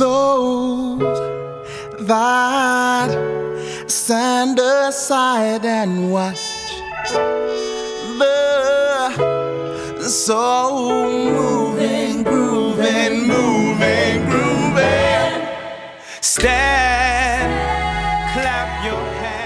those that stand aside and watch the soul moving, grooving, moving, grooving. Stand, clap your hands.